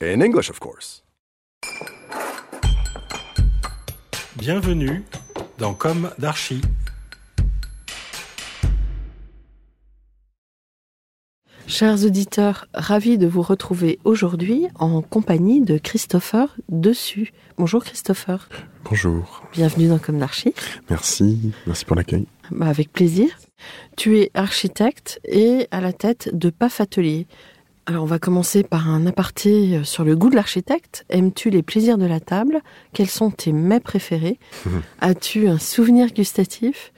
In English, of course. Bienvenue dans Comme d'Archi. Chers auditeurs, ravi de vous retrouver aujourd'hui en compagnie de Christopher Dessus. Bonjour Christopher, Bonjour, bienvenue dans Comme d'Archi. merci, merci pour l'accueil. Bah, avec plaisir. Tu es architecte et à la tête de PAF Atelier. Alors on va commencer par un aparté euh, sur le goût de l'architecte. Aimes-tu les plaisirs de la table? Quels sont tes mets préférés? As-tu un souvenir gustatif?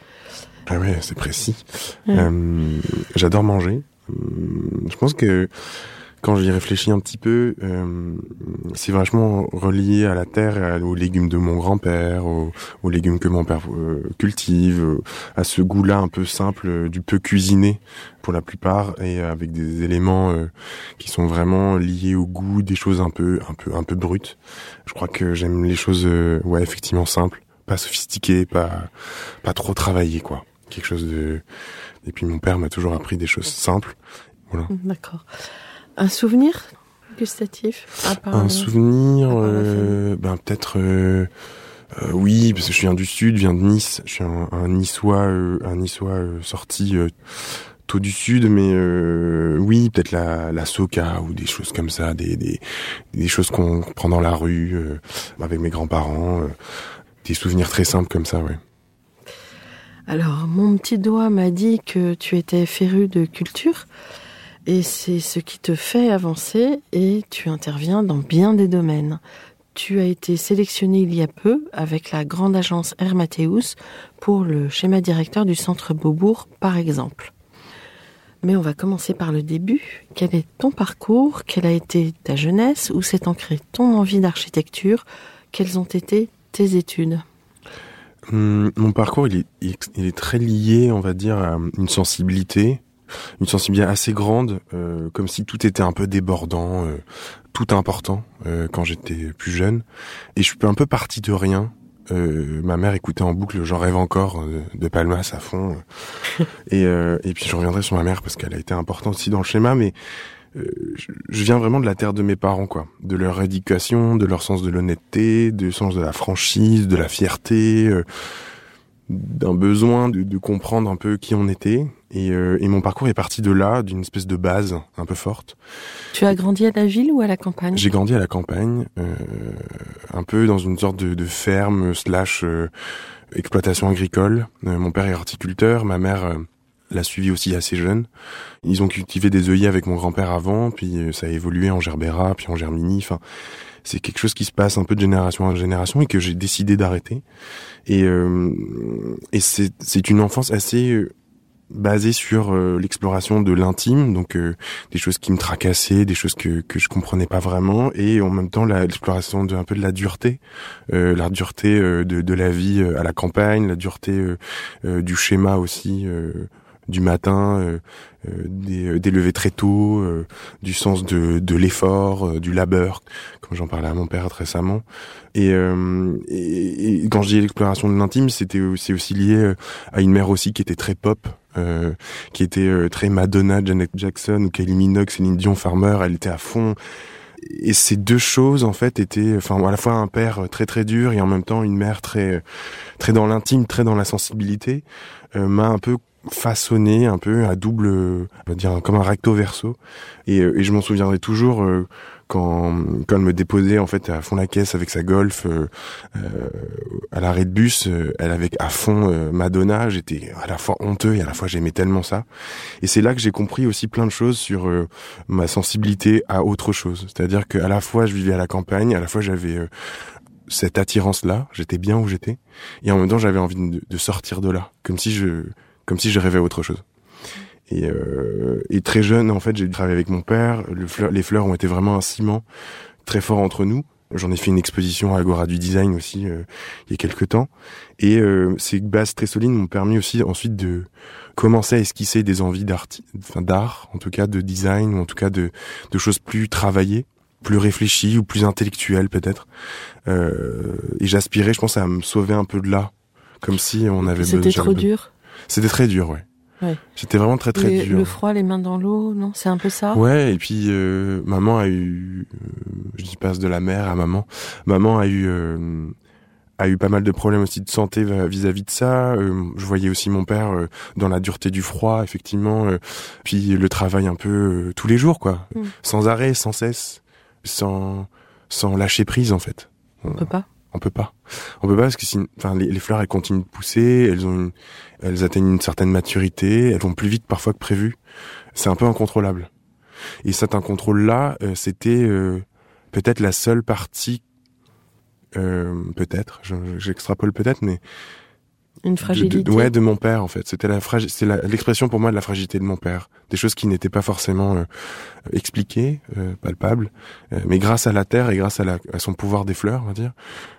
Ah ouais, c'est précis. Ouais. Euh, J'adore manger. Hum, Je pense que quand j'y réfléchis un petit peu, euh, c'est vachement relié à la terre, aux légumes de mon grand-père, aux, légumes que mon père euh, cultive, euh, à ce goût-là un peu simple euh, du peu cuisiné pour la plupart, et avec des éléments qui sont vraiment liés au goût des choses un peu, un peu, un peu brutes. Je crois que j'aime les choses, ouais, effectivement simples, pas sophistiquées, pas, pas trop travaillées, quoi. Quelque chose de. Et puis mon père m'a toujours appris des choses simples. D'accord. Un souvenir gustatif? À part Un le- souvenir, euh, ben peut-être. euh, euh, oui, parce que je viens du sud, je viens de Nice. Je suis un, un niçois, euh, un niçois euh, sorti euh, tôt du sud, mais euh, oui, peut-être la, la soca ou des choses comme ça, des des, des choses qu'on prend dans la rue euh, avec mes grands-parents. euh, des souvenirs très simples comme ça, ouais. Alors, mon petit doigt m'a dit que tu étais féru de culture et c'est ce qui te fait avancer et tu interviens dans bien des domaines. Tu as été sélectionné il y a peu avec la grande agence Hermateus pour le schéma directeur du centre Beaubourg, par exemple. Mais on va commencer par le début. Quel est ton parcours? Quelle a été ta jeunesse? Où s'est ancrée ton envie d'architecture? Quelles ont été tes études? Hum, mon parcours, il est, très lié, on va dire, à une sensibilité, une sensibilité assez grande, euh, comme si tout était un peu débordant, euh, tout important euh, quand j'étais plus jeune. Et je suis un peu parti de rien. Euh, ma mère écoutait en boucle J'en rêve encore euh, de Palmas à fond. et, euh, et puis je reviendrai sur ma mère parce qu'elle a été importante aussi dans le schéma, mais euh, je, viens vraiment de la terre de mes parents, quoi, de leur éducation, de leur sens de l'honnêteté, du sens de la franchise, de la fierté, euh, d'un besoin de, de comprendre un peu qui on était. Et, euh, et mon parcours est parti de là, d'une espèce de base un peu forte. Tu as grandi à la ville ou à la campagne? J'ai grandi à la campagne, euh, un peu dans une sorte de, de ferme slash euh, exploitation agricole. Euh, mon père est horticulteur, ma mère euh, l'a suivi aussi assez jeune. Ils ont cultivé des œillets avec mon grand-père avant, puis euh, ça a évolué en gerbera, puis en germini. Enfin, c'est quelque chose qui se passe un peu de génération en génération et que j'ai décidé d'arrêter. Et, euh, et c'est une enfance assez euh, basée sur euh, l'exploration de l'intime, donc euh, des choses qui me tracassaient, des choses que que je comprenais pas vraiment, et en même temps l'exploration de un peu de la dureté, euh, la dureté euh, de de la vie à la campagne, la dureté du schéma aussi. Du matin, euh, euh, des, euh, des levées très tôt, du sens de, de l'effort, du labeur, comme j'en parlais à mon père récemment. Et, quand je dis l'exploration de l'intime, c'était c'est aussi lié à une mère aussi qui était très pop, qui était très Madonna, Janet Jackson ou Kylie Minogue, Céline Dion, Farmer. Elle était à fond. Et ces deux choses en fait étaient, enfin à la fois un père très très dur et en même temps une mère très très dans l'intime, très dans la sensibilité, m'a un peu façonné un peu à double, on va dire comme un recto verso. Et, euh, et je m'en souviendrai toujours euh, quand, quand elle me déposait en fait à fond la caisse avec sa Golf euh, euh, à l'arrêt de bus, euh, elle avait à fond Madonna. J'étais à la fois honteux et à la fois j'aimais tellement ça. Et c'est là que j'ai compris aussi plein de choses sur ma sensibilité à autre chose. C'est-à-dire qu'à la fois je vivais à la campagne, à la fois j'avais cette attirance-là, j'étais bien où j'étais, et en même temps j'avais envie de, de sortir de là, comme si je, comme si je rêvais à autre chose. Et, euh, et très jeune, en fait, j'ai travaillé avec mon père. Le fleur- les fleurs ont été vraiment un ciment très fort entre nous. J'en ai fait une exposition à Agora du Design aussi il y a quelques temps. Et ces bases très solides m'ont permis aussi ensuite de commencer à esquisser des envies d'art, enfin d'art, en tout cas de design, ou en tout cas de, de choses plus travaillées plus réfléchies ou plus intellectuelles peut-être. Euh, et j'aspirais, je pense, à me sauver un peu de là, comme si on avait besoin. C'était trop dur? C'était très dur, ouais. Ouais. C'était vraiment très très dur. Le froid, les mains dans l'eau, non C'est un peu ça? Ouais, et puis euh, maman a eu, euh, je dis passe de la mère à maman. Maman a eu euh, a eu pas mal de problèmes aussi de santé vis-à-vis de ça. Euh, je voyais aussi mon père euh, dans la dureté du froid, effectivement. puis le travail un peu tous les jours, quoi, mm. sans arrêt, sans cesse, sans sans lâcher prise en fait. On peut pas? On peut pas. On peut pas parce que si, enfin, les, fleurs elles continuent de pousser, elles ont, elles atteignent une certaine maturité, elles vont plus vite parfois que prévu. C'est un peu incontrôlable. Et cet incontrôle-là, euh, c'était euh, peut-être la seule partie, euh, peut-être, j'extrapole peut-être, mais une fragilité. De, ouais, de mon père en fait. C'était la c'est l'expression pour moi de la fragilité de mon père. Des choses qui n'étaient pas forcément euh, expliquées, euh, palpables, euh, mais grâce à la terre et grâce à, la, à son pouvoir des fleurs, on va dire,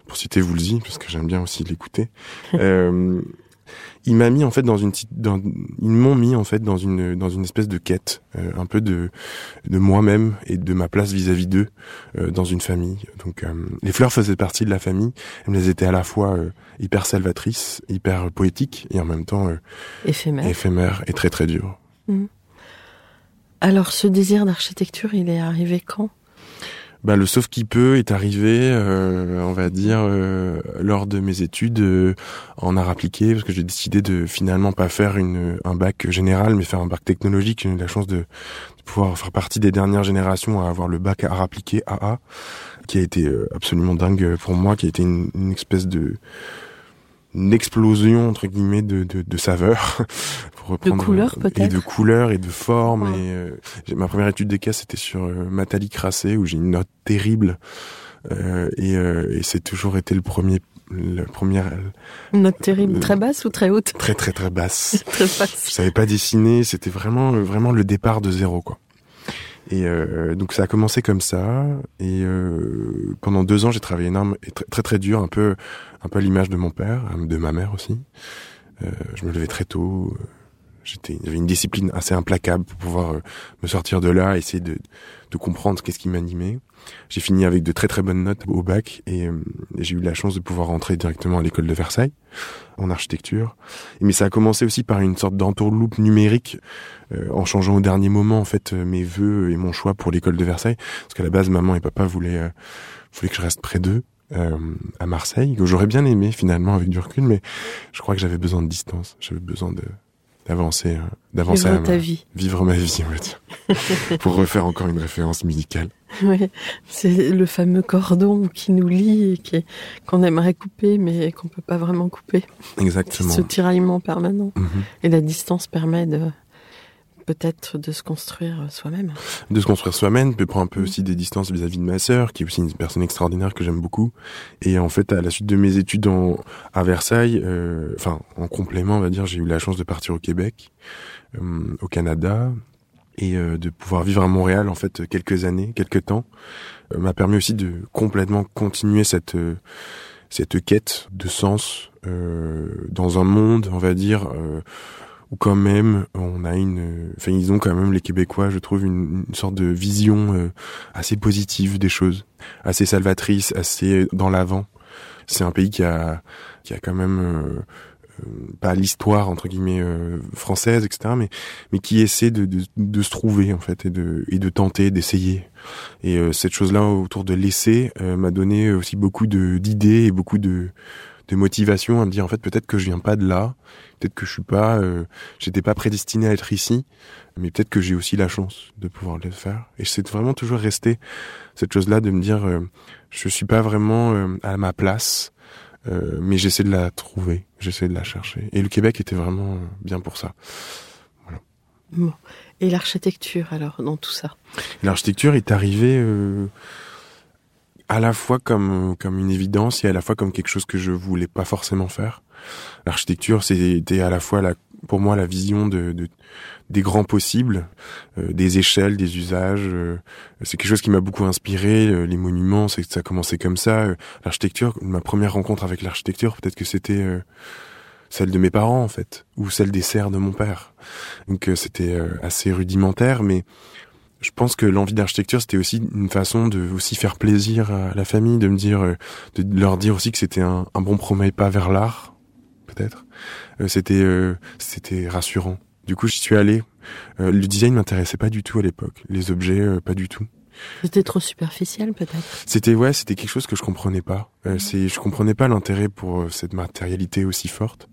pour citer Woolsey, parce que j'aime bien aussi l'écouter. Il m'a mis en fait dans une dans, ils m'ont mis en fait dans une dans une espèce de quête euh, un peu de de moi-même et de ma place vis-à-vis d'eux euh, dans une famille. Donc euh, les fleurs faisaient partie de la famille. Elles étaient à la fois hyper salvatrices hyper poétiques et en même temps éphémères. éphémères et très très dures. Mmh. alors ce désir d'architecture il est arrivé quand? Bah, le sauf qui peut est arrivé, euh, on va dire, euh, lors de mes études euh, en art appliqué, parce que j'ai décidé de finalement pas faire une, un bac général, mais faire un bac technologique. J'ai eu la chance de, de, pouvoir faire partie des dernières générations à avoir le bac art appliqué AA, qui a été absolument dingue pour moi, qui a été une, une espèce de une explosion entre guillemets de, de, de saveurs reprendre de couleurs peut-être et de couleurs et de formes et euh, ma première étude des cas c'était sur euh, Matali Crassé où j'ai une note terrible euh, et, euh, et c'est toujours été le premier le premier une note terrible très basse ou très haute? Très très très basse très basse je savais pas dessiner c'était vraiment vraiment le départ de zéro quoi et euh, donc ça a commencé comme ça. Et euh, pendant deux ans, j'ai travaillé énorme et très, très très dur, un peu un peu à l'image de mon père, de ma mère aussi. Euh, je me levais très tôt. J'avais une discipline assez implacable pour pouvoir euh, me sortir de là, essayer de, de comprendre qu'est-ce qui m'animait. J'ai fini avec de très très bonnes notes au bac et, euh, j'ai eu la chance de pouvoir rentrer directement à l'école de Versailles en architecture. Mais ça a commencé aussi par une sorte d'entourloupe numérique euh, en changeant au dernier moment en fait mes vœux et mon choix pour l'école de Versailles parce qu'à la base maman et papa voulaient voulaient que je reste près d'eux. à Marseille, que j'aurais bien aimé finalement avec du recul, mais je crois que j'avais besoin de distance, j'avais besoin de, d'avancer, euh, d'avancer vivre ta vie. Vivre ma vie, on va dire. Pour refaire encore une référence musicale. Oui, c'est le fameux cordon qui nous lie et qui qu'on aimerait couper, mais qu'on peut pas vraiment couper. Exactement. Ce tiraillement permanent. Mhm. Et la distance permet de, peut-être de se construire soi-même. De se construire soi-même, puis prendre un peu mm. aussi des distances vis-à-vis de ma sœur, qui est aussi une personne extraordinaire que j'aime beaucoup. Et en fait, à la suite de mes études en, à Versailles, euh, enfin en complément, on va dire, j'ai eu la chance de partir au Québec, euh, au Canada, et euh, de pouvoir vivre à Montréal en fait quelques années, quelques temps, m'a permis aussi de complètement continuer cette cette quête de sens dans un monde, on va dire où quand même on a une, enfin ils ont quand même les Québécois, je trouve une, sorte de vision euh, assez positive des choses, assez salvatrice, assez dans l'avant. C'est un pays qui a qui a quand même euh, euh, pas l'histoire entre guillemets française, etc. Mais mais qui essaie de, de, de, se trouver en fait et de et de tenter, d'essayer. Et cette chose-là autour de l'essai m'a donné aussi beaucoup de d'idées et beaucoup de de motivation à me dire en fait peut-être que je viens pas de là peut-être que je suis pas, euh, j'étais pas prédestiné à être ici, mais peut-être que j'ai aussi la chance de pouvoir le faire. Et c'est vraiment toujours resté cette chose-là de me dire, euh, je suis pas vraiment euh, à ma place, mais j'essaie de la trouver, j'essaie de la chercher. Et le Québec était vraiment bien pour ça. Voilà. Bon. Et l'architecture alors dans tout ça? L'architecture est arrivée à la fois comme comme une évidence et à la fois comme quelque chose que je voulais pas forcément faire. L'architecture, c'était à la fois la, pour moi la vision de, de des grands possibles, euh, des échelles, des usages. Euh, c'est quelque chose qui m'a beaucoup inspiré. Euh, les monuments, c'est ça a commencé comme ça. l'architecture, ma première rencontre avec l'architecture, peut-être que c'était celle de mes parents en fait, ou celle des serres de mon père. Donc c'était assez rudimentaire, mais je pense que l'envie d'architecture, c'était aussi une façon de aussi faire plaisir à la famille, de me dire, de leur dire aussi que c'était un, un bon premier pas vers l'art, peut-être. c'était c'était rassurant. Du coup, j'y suis allé. Euh, le design m'intéressait pas du tout à l'époque. Les objets, euh, pas du tout. C'était trop superficiel, peut-être. C'était ouais, c'était quelque chose que je comprenais pas. Euh, c'est, je comprenais pas l'intérêt pour euh, cette matérialité aussi forte.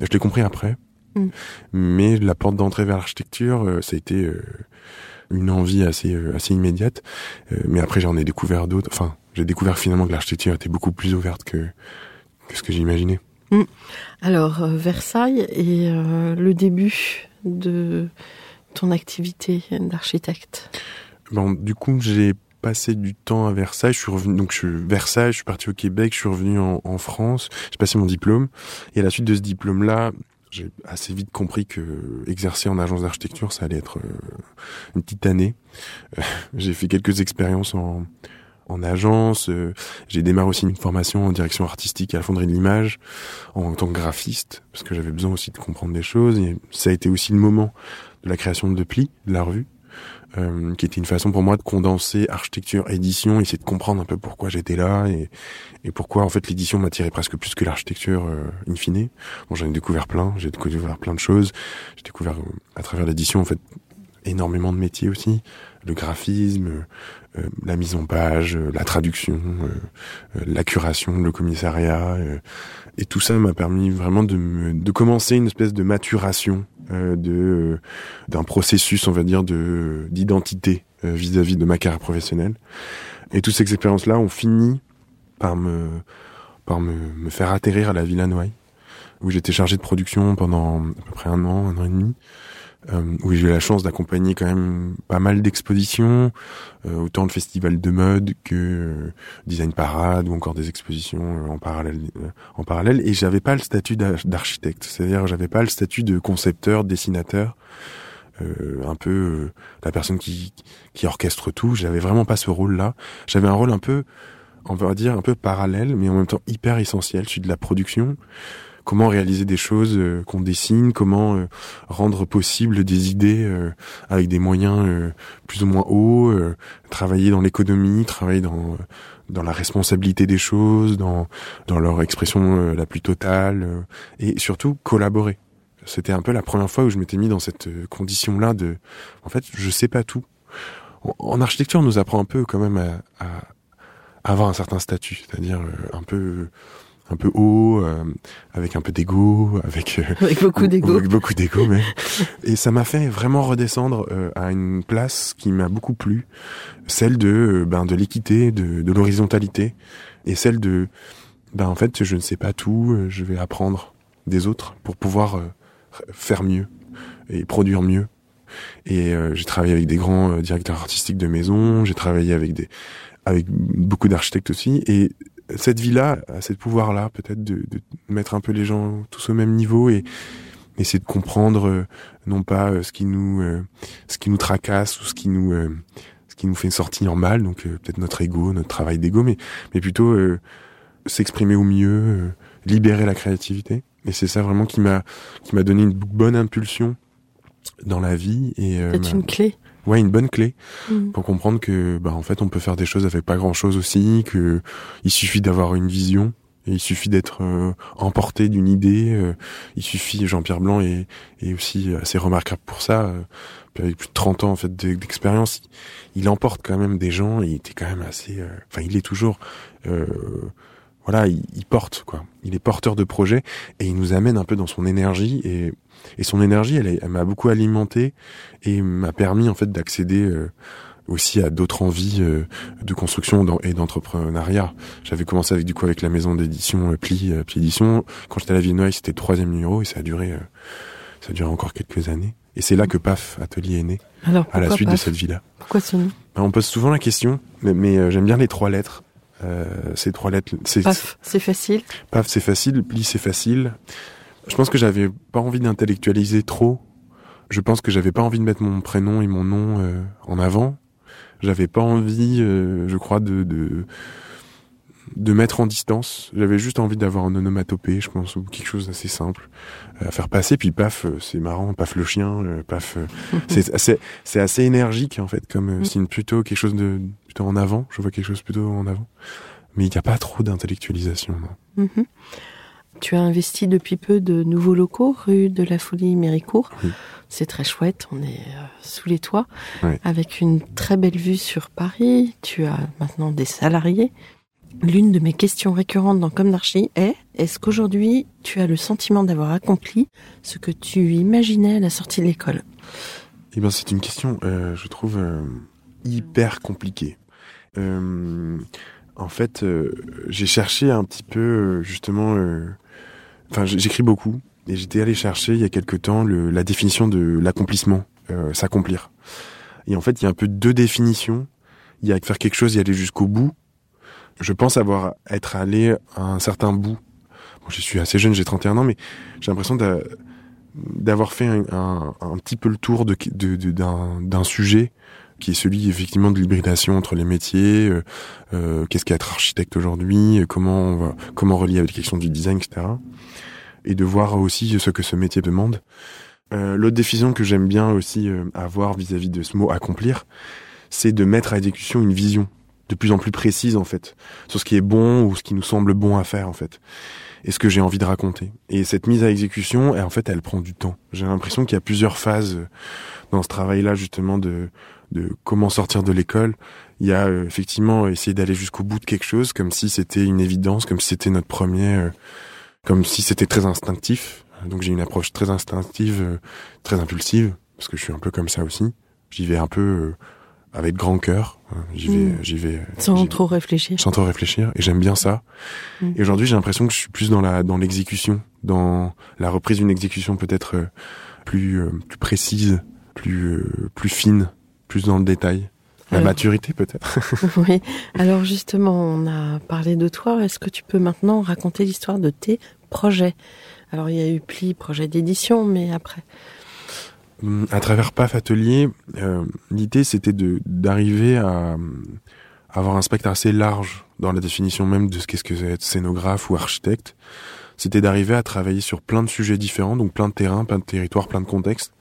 Je l'ai compris après. Mm. Mais la porte d'entrée vers l'architecture, ça a été une envie assez assez immédiate. mais après, j'en ai découvert d'autres. Enfin, j'ai découvert finalement que l'architecture était beaucoup plus ouverte que que ce que j'imaginais. Mm. Alors, euh, Versailles et euh, le début de ton activité d'architecte. Bon, du coup, j'ai passé du temps à Versailles. Je suis revenu, donc je Versailles, je suis parti au Québec, je suis revenu en, France. J'ai passé mon diplôme et à la suite de ce diplôme-là, j'ai assez vite compris que exercer en agence d'architecture, ça allait être euh, une petite année. j'ai fait quelques expériences en en agence. Euh, j'ai démarré aussi une formation en direction artistique à la fonderie de l'image en tant que graphiste parce que j'avais besoin aussi de comprendre des choses. Et ça a été aussi le moment de la création de Pli, de la revue, euh, qui était une façon pour moi de condenser architecture, édition, essayer de comprendre un peu pourquoi j'étais là et, et pourquoi en fait l'édition m'attirait presque plus que l'architecture euh, in fine. Bon, j'en ai découvert plein, j'ai découvert plein de choses. J'ai découvert à travers l'édition en fait énormément de métiers aussi, le graphisme, euh, la mise en page, euh, la traduction, euh, la curation, le commissariat, et tout ça m'a permis vraiment de, de commencer une espèce de maturation de d'un processus, on va dire, de d'identité vis-à-vis de ma carrière professionnelle. Et toutes ces expériences-là ont fini par me par me, me faire atterrir à la Villa Noailles, où j'étais chargé de production pendant à peu près un an, un an et demi euh, où j'ai eu la chance d'accompagner quand même pas mal d'expositions, euh, autant de festivals de mode que euh, design parade ou encore des expositions euh, en parallèle. en parallèle, et j'avais pas le statut d'architecte, c'est-à-dire j'avais pas le statut de concepteur, dessinateur. un peu la personne qui, qui orchestre tout. J'avais vraiment pas ce rôle-là. J'avais un rôle un peu, on va dire, un peu parallèle, mais en même temps hyper essentiel, celui de la production comment réaliser des choses euh, qu'on dessine, comment euh, rendre possible des idées euh, avec des moyens plus ou moins hauts, travailler dans l'économie, travailler dans dans la responsabilité des choses, dans dans leur expression la plus totale et surtout collaborer. C'était un peu la première fois où je m'étais mis dans cette condition-là de en fait, je sais pas tout. En architecture, on nous apprend un peu quand même à, à avoir un certain statut, c'est-à-dire un peu un peu haut, euh, avec un peu d'ego, avec euh, avec beaucoup d'ego, avec beaucoup d'ego, mais et ça m'a fait vraiment redescendre euh, à une place qui m'a beaucoup plu, celle de ben de l'équité, de, de l'horizontalité, et celle de ben en fait je ne sais pas tout, je vais apprendre des autres pour pouvoir faire mieux et produire mieux. Et j'ai travaillé avec des grands directeurs artistiques de maison, j'ai travaillé avec des avec beaucoup d'architectes aussi, et cette vie-là a ce pouvoir-là, peut-être de, de, mettre un peu les gens tous au même niveau et essayer de comprendre euh, non pas euh, ce qui nous euh, ce qui nous tracasse ou ce qui nous ce qui nous fait sortir mal, donc peut-être notre ego, notre travail d'ego, mais mais plutôt s'exprimer au mieux, libérer la créativité. Et c'est ça vraiment qui m'a qui m'a donné une bonne impulsion dans la vie et c'est une clé ouais une bonne clé mm. pour comprendre que bah en fait on peut faire des choses avec pas grand chose aussi que il suffit d'avoir une vision il suffit d'être euh, emporté d'une idée euh, il suffit Jean-Pierre Blanc est, est aussi assez remarquable pour ça euh, avec plus de 30 ans en fait d'expérience il, emporte quand même des gens il était quand même assez enfin il est toujours voilà, il, il, porte quoi. Il est porteur de projets et il nous amène un peu dans son énergie et et son énergie, elle, elle m'a beaucoup alimenté et m'a permis en fait d'accéder euh, aussi à d'autres envies euh, de construction et d'entrepreneuriat. J'avais commencé avec du coup avec la maison d'édition euh, Pli, Pli Édition. Quand j'étais à la Villeneuve, c'était le troisième numéro et ça a duré, ça a duré encore quelques années. Et c'est là que PAF Atelier est né. Alors, à la suite de cette vie-là. Pourquoi ce nom? Ben, On pose souvent la question, mais, mais j'aime bien les trois lettres. Euh, ces trois lettres. Paf, c'est facile. Paf, c'est facile. Pli, c'est facile. Je pense que j'avais pas envie d'intellectualiser trop. Je pense que j'avais pas envie de mettre mon prénom et mon nom euh, en avant. J'avais pas envie, euh, je crois, de, de de mettre en distance. J'avais juste envie d'avoir un onomatopée, je pense, ou quelque chose d'assez simple à faire passer. Puis paf, euh, c'est marrant, paf le chien, euh, paf. euh, c'est assez, c'est assez énergique en fait, comme euh, Mm. signe plutôt quelque chose de plutôt en avant. Je vois quelque chose plutôt en avant. Mais il n'y a pas trop d'intellectualisation. Mhm. Tu as investi depuis peu de nouveaux locaux rue de la Folie Méricourt. Oui. C'est très chouette, on est euh, sous les toits, Oui. avec une très belle vue sur Paris. Tu as maintenant des salariés. L'une de mes questions récurrentes dans Comme d'Archie est est-ce qu'aujourd'hui tu as le sentiment d'avoir accompli ce que tu imaginais à la sortie de l'école? Eh ben, c'est une question, euh, je trouve, euh, hyper compliquée. Euh, en fait, euh, j'ai cherché un petit peu, euh, justement, euh, enfin, j'écris beaucoup, et j'étais allé chercher il y a quelque temps le, la définition de l'accomplissement, s'accomplir. Et en fait, il y a un peu deux définitions. Il y a faire quelque chose et aller jusqu'au bout. Je pense avoir être allé à un certain bout. Bon, je suis assez jeune, j'ai 31 ans, mais j'ai l'impression d'a- d'avoir fait un, petit peu le tour d'un sujet qui est celui effectivement de l'hybridation entre les métiers, euh, euh, qu'est-ce qu'être architecte aujourd'hui, euh, comment on va, comment relier avec les questions du design, etc. Et de voir aussi ce que ce métier demande. L'autre définition que j'aime bien aussi avoir vis-à-vis de ce mot accomplir, c'est de mettre à exécution une vision de plus en plus précise en fait sur ce qui est bon ou ce qui nous semble bon à faire en fait et ce que j'ai envie de raconter. Et cette mise à exécution, elle, en fait, elle prend du temps. J'ai l'impression qu'il y a plusieurs phases euh, dans ce travail-là, justement, de, de comment sortir de l'école. Il y a euh, effectivement essayer d'aller jusqu'au bout de quelque chose, comme si c'était une évidence, comme si c'était notre premier, euh, comme si c'était très instinctif. Donc j'ai une approche très instinctive, très impulsive, parce que je suis un peu comme ça aussi. J'y vais un peu avec grand cœur. hein. J'y vais, Mm. j'y vais. Sans j'y- trop réfléchir. sans trop réfléchir et j'aime bien ça. Mm. Et aujourd'hui, j'ai l'impression que je suis plus dans la dans l'exécution, dans la reprise d'une exécution peut-être euh, plus euh, plus précise, plus euh, plus fine, plus dans le détail. La Alors- maturité peut-être. Oui. Alors justement, on a parlé de toi. Est-ce que tu peux maintenant raconter l'histoire de tes projets? Alors il y a eu Pli, projet d'édition, mais après. Hum, À travers PAF Atelier, euh, l'idée c'était de d'arriver à avoir un spectre assez large dans la définition même de ce qu'est-ce que c'est être scénographe ou architecte. C'était d'arriver à travailler sur plein de sujets différents, donc plein de terrains, plein de territoires, plein de contextes,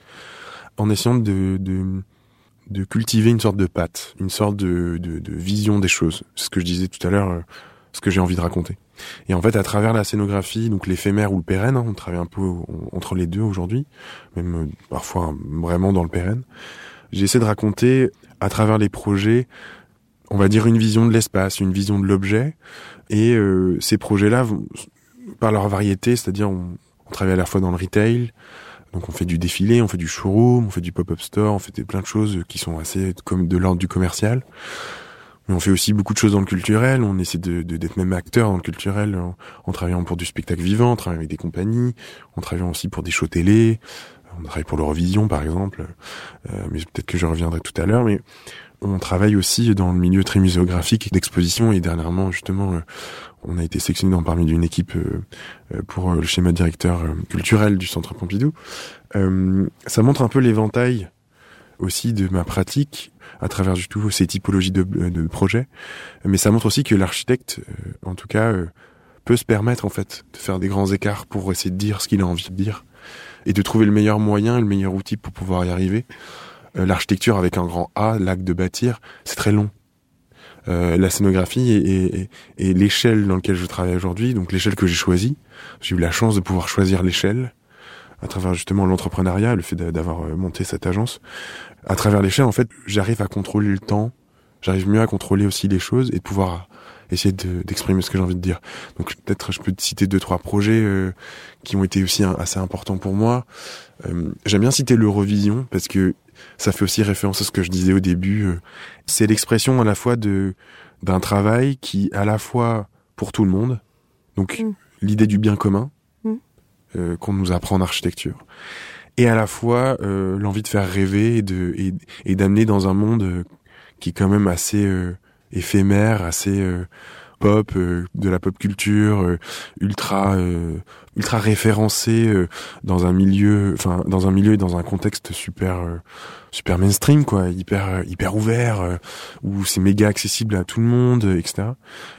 en essayant de, de, de cultiver une sorte de patte, une sorte de, de, de vision des choses. C'est ce que je disais tout à l'heure, euh, ce que j'ai envie de raconter. Et en fait, à travers la scénographie, donc l'éphémère ou le pérenne, hein, on travaille un peu entre les deux aujourd'hui, même euh, parfois vraiment dans le pérenne. J'essaie de raconter à travers les projets, on va dire une vision de l'espace, une vision de l'objet, et euh, ces projets-là, par leur variété, c'est-à-dire on, travaille à la fois dans le retail, donc on fait du défilé, on fait du showroom, on fait du pop-up store, on fait des, plein de choses qui sont assez de l'ordre du commercial. Mais on fait aussi beaucoup de choses dans le culturel, on essaie de d'être même acteur dans le culturel en, travaillant pour du spectacle vivant, en travaillant avec des compagnies, en travaillant aussi pour des shows télé, on travaille pour l'Eurovision par exemple, euh, mais peut-être que je reviendrai tout à l'heure, mais on travaille aussi dans le milieu très muséographique d'exposition et dernièrement justement euh, on a été sélectionné dans parmi d'une équipe euh, euh, pour le schéma directeur culturel du Centre Pompidou. Ça montre un peu l'éventail aussi de ma pratique à travers du tout ces typologies de, de projets, mais ça montre aussi que l'architecte, euh, en tout cas, euh, peut se permettre en fait de faire des grands écarts pour essayer de dire ce qu'il a envie de dire et de trouver le meilleur moyen, le meilleur outil pour pouvoir y arriver. Euh, L'architecture avec un grand A, l'acte de bâtir, c'est très long. Euh, la scénographie et, et- et- et l'échelle dans laquelle je travaille aujourd'hui, donc l'échelle que j'ai choisie, j'ai eu la chance de pouvoir choisir l'échelle à travers justement l'entrepreneuriat, le fait d'a- d'avoir euh, monté cette agence. À travers l'échelle, en fait, j'arrive à contrôler le temps, j'arrive mieux à contrôler aussi les choses et de pouvoir essayer de- d'exprimer ce que j'ai envie de dire. Donc peut-être je peux te citer deux trois projets euh, qui ont été aussi assez importants pour moi. Euh, J'aime bien citer l'Eurovision parce que ça fait aussi référence à ce que je disais au début. euh, C'est l'expression à la fois de d'un travail qui à la fois pour tout le monde, donc Mm. l'idée du bien commun Mm. Euh, qu'on nous apprend en architecture, et à la fois euh, l'envie de faire rêver et de et, d'amener dans un monde euh, qui est quand même assez euh, éphémère, assez euh, pop, euh, de la pop culture, euh, ultra euh, ultra référencé dans un milieu, enfin dans un milieu et dans un contexte super super mainstream quoi, hyper hyper ouvert où c'est méga accessible à tout le monde, etc.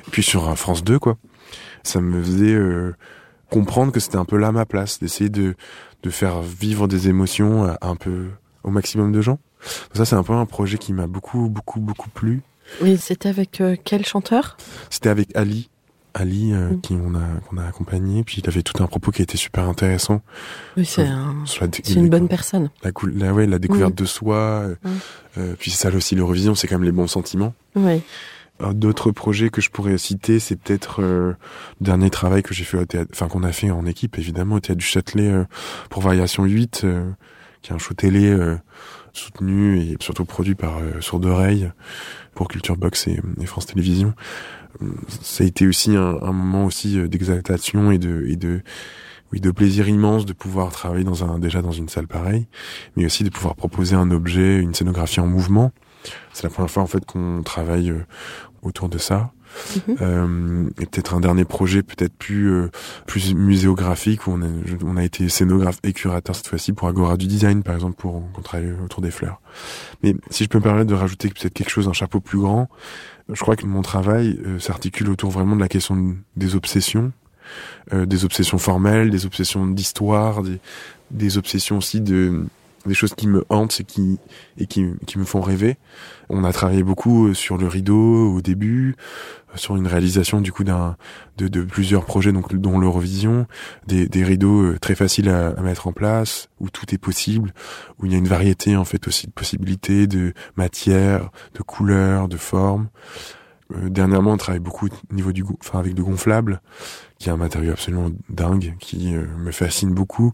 Et puis sur France 2 quoi, ça me faisait comprendre que c'était un peu là ma place, d'essayer de de faire vivre des émotions un peu au maximum de gens. Ça c'est un peu un projet qui m'a beaucoup beaucoup beaucoup plu oui, c'était avec euh, quel chanteur? C'était avec Ali. Ali, euh, mm. qui on a qu'on a accompagné, puis il avait tout un propos qui était super intéressant. Oui, c'est une bonne personne. La, la, ouais, la découverte mm. de soi, euh, mm. puis c'est ça aussi l'Eurovision, c'est quand même les bons sentiments. Oui. D'autres projets que je pourrais citer, c'est peut-être le dernier travail que j'ai fait au théâtre, enfin qu'on a fait en équipe évidemment au théâtre du Châtelet pour Variation 8, qui est un show télé soutenu et surtout produit par Sourd Oreille pour Culture Box et, France Télévisions. Ça a été aussi un, moment aussi euh, d'exaltation et de, et de, oui, de plaisir immense de pouvoir travailler dans un, déjà dans une salle pareille, mais aussi de pouvoir proposer un objet, une scénographie en mouvement. C'est la première fois en fait qu'on travaille euh, autour de ça. Mhm. Euh, et peut-être un dernier projet peut-être plus euh, plus muséographique où on a, on a été scénographe et curateur cette fois-ci pour Agora du design par exemple pour qu'on travaille autour des fleurs. Mais si je peux me permettre de rajouter peut-être quelque chose un chapeau plus grand, je crois que mon travail euh, s'articule autour vraiment de la question des obsessions, des obsessions formelles, des obsessions d'histoire, des, des obsessions aussi de des choses qui me hantent et qui et qui, qui me font rêver. On a travaillé beaucoup euh, sur le rideau au début, euh, sur une réalisation du coup d'un de, de, plusieurs projets donc dont l'Eurovision, des, des rideaux euh, très faciles à, à, mettre en place où tout est possible, où il y a une variété en fait aussi de possibilités de matières, de couleurs, de formes. dernièrement, on travaille beaucoup au niveau du enfin avec le gonflable, qui est un matériau absolument dingue, qui me fascine beaucoup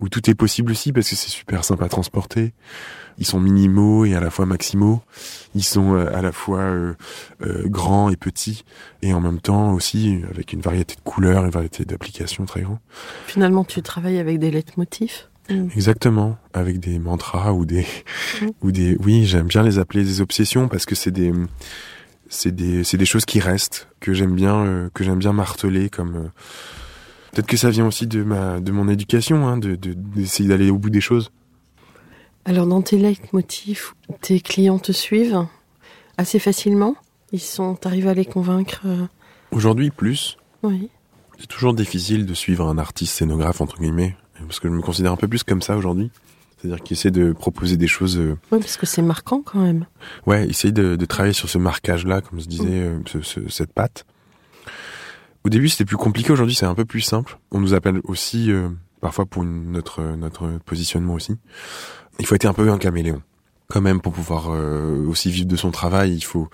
où tout est possible aussi parce que c'est super simple à transporter. Ils sont minimaux et à la fois maximaux. Ils sont euh, à la fois euh, euh, grands et petits et en même temps aussi avec une variété de couleurs, une variété d'applications très grandes. Finalement, tu travailles avec des leitmotifs mm. Exactement, avec des mantras ou des ou des oui, j'aime bien les appeler des obsessions parce que c'est des c'est des c'est des choses qui restent que j'aime bien que j'aime bien marteler comme Peut-être que ça vient aussi de ma de mon éducation, hein, de d'essayer d'aller au bout des choses. Alors dans tes leitmotifs, tes clients te suivent assez facilement. Ils sont, arrivés à les convaincre. Euh Aujourd'hui plus. Oui. C'est toujours difficile de suivre un artiste scénographe entre guillemets, parce que je me considère un peu plus comme ça aujourd'hui. C'est-à-dire qu'il essaie de proposer des choses. Euh, oui, parce que c'est marquant quand même. Ouais, essaye de, de travailler sur ce marquage-là, comme je disais, mm. euh, ce, cette patte. Au début, c'était plus compliqué. Aujourd'hui, c'est un peu plus simple. On nous appelle aussi euh, parfois pour notre notre positionnement aussi. Il faut être un peu un caméléon, quand même, pour pouvoir euh, aussi vivre de son travail. Il faut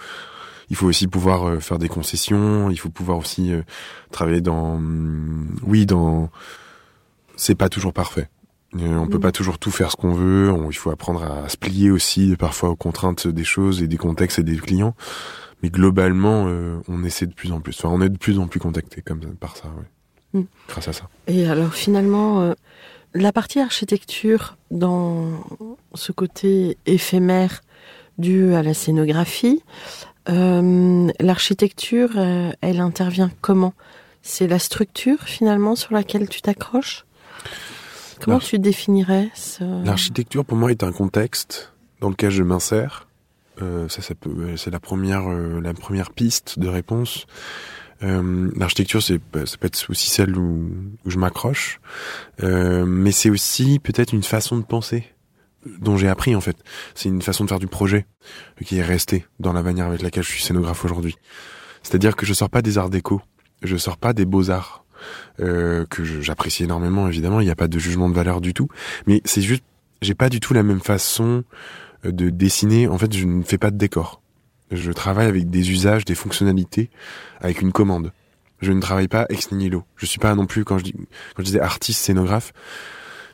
il faut aussi pouvoir euh, faire des concessions. Il faut pouvoir aussi travailler dans mm, oui dans c'est pas toujours parfait. On peut mm. pas toujours tout faire ce qu'on veut. il faut apprendre à se plier aussi parfois aux contraintes des choses et des contextes et des clients mais globalement, euh, on essaie de plus en plus. Enfin, on est de plus en plus contacté comme par ça, oui. Mm. Grâce à ça. Et alors finalement, euh, la partie architecture dans ce côté éphémère dû à la scénographie, euh, l'architecture, elle intervient comment? C'est la structure finalement sur laquelle tu t'accroches? Comment tu définirais ce... L'architecture pour moi est un contexte dans lequel je m'insère euh, ça, ça peut, euh, c'est la première, euh, la première piste de réponse. Euh, L'architecture, c'est, bah, ça peut être aussi celle où, où je m'accroche, mais c'est aussi peut-être une façon de penser dont j'ai appris en fait. C'est une façon de faire du projet qui est restée dans la manière avec laquelle je suis scénographe aujourd'hui. C'est-à-dire que je sors pas des arts déco, je sors pas des beaux arts euh, que j'apprécie énormément évidemment. Il n'y a pas de jugement de valeur du tout, mais c'est juste, j'ai pas du tout la même façon de dessiner, en fait, je ne fais pas de décor. Je travaille avec des usages, des fonctionnalités, avec une commande. Je ne travaille pas ex nihilo. Je suis pas non plus, quand je dis, quand je disais artiste scénographe,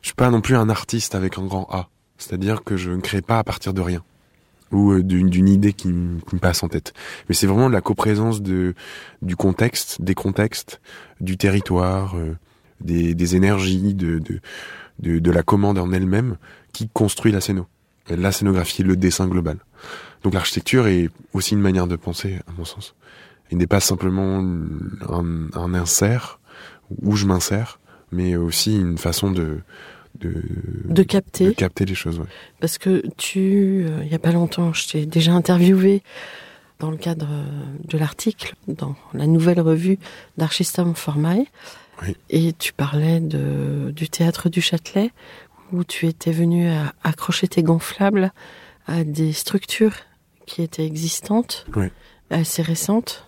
je suis pas non plus un artiste avec un grand A. C'est-à-dire que je ne crée pas à partir de rien ou euh, d'une idée qui, me passe en tête. Mais c'est vraiment la coprésence de du contexte, des contextes, du territoire, euh, des, des énergies, de, de, de, de la commande en elle-même qui construit la scéno la scénographie, le dessin global. Donc l'architecture est aussi une manière de penser, à mon sens. Il n'est pas simplement un, un insert où je m'insère, mais aussi une façon de de, de capter, de capter les choses. Ouais. Parce que tu, euh, il y a pas longtemps, je t'ai déjà interviewé dans le cadre euh, de l'article dans la nouvelle revue d'Archistam Formae, Oui. et tu parlais de, du théâtre du Châtelet où tu étais venu à accrocher tes gonflables à des structures qui étaient existantes, Oui. assez récentes.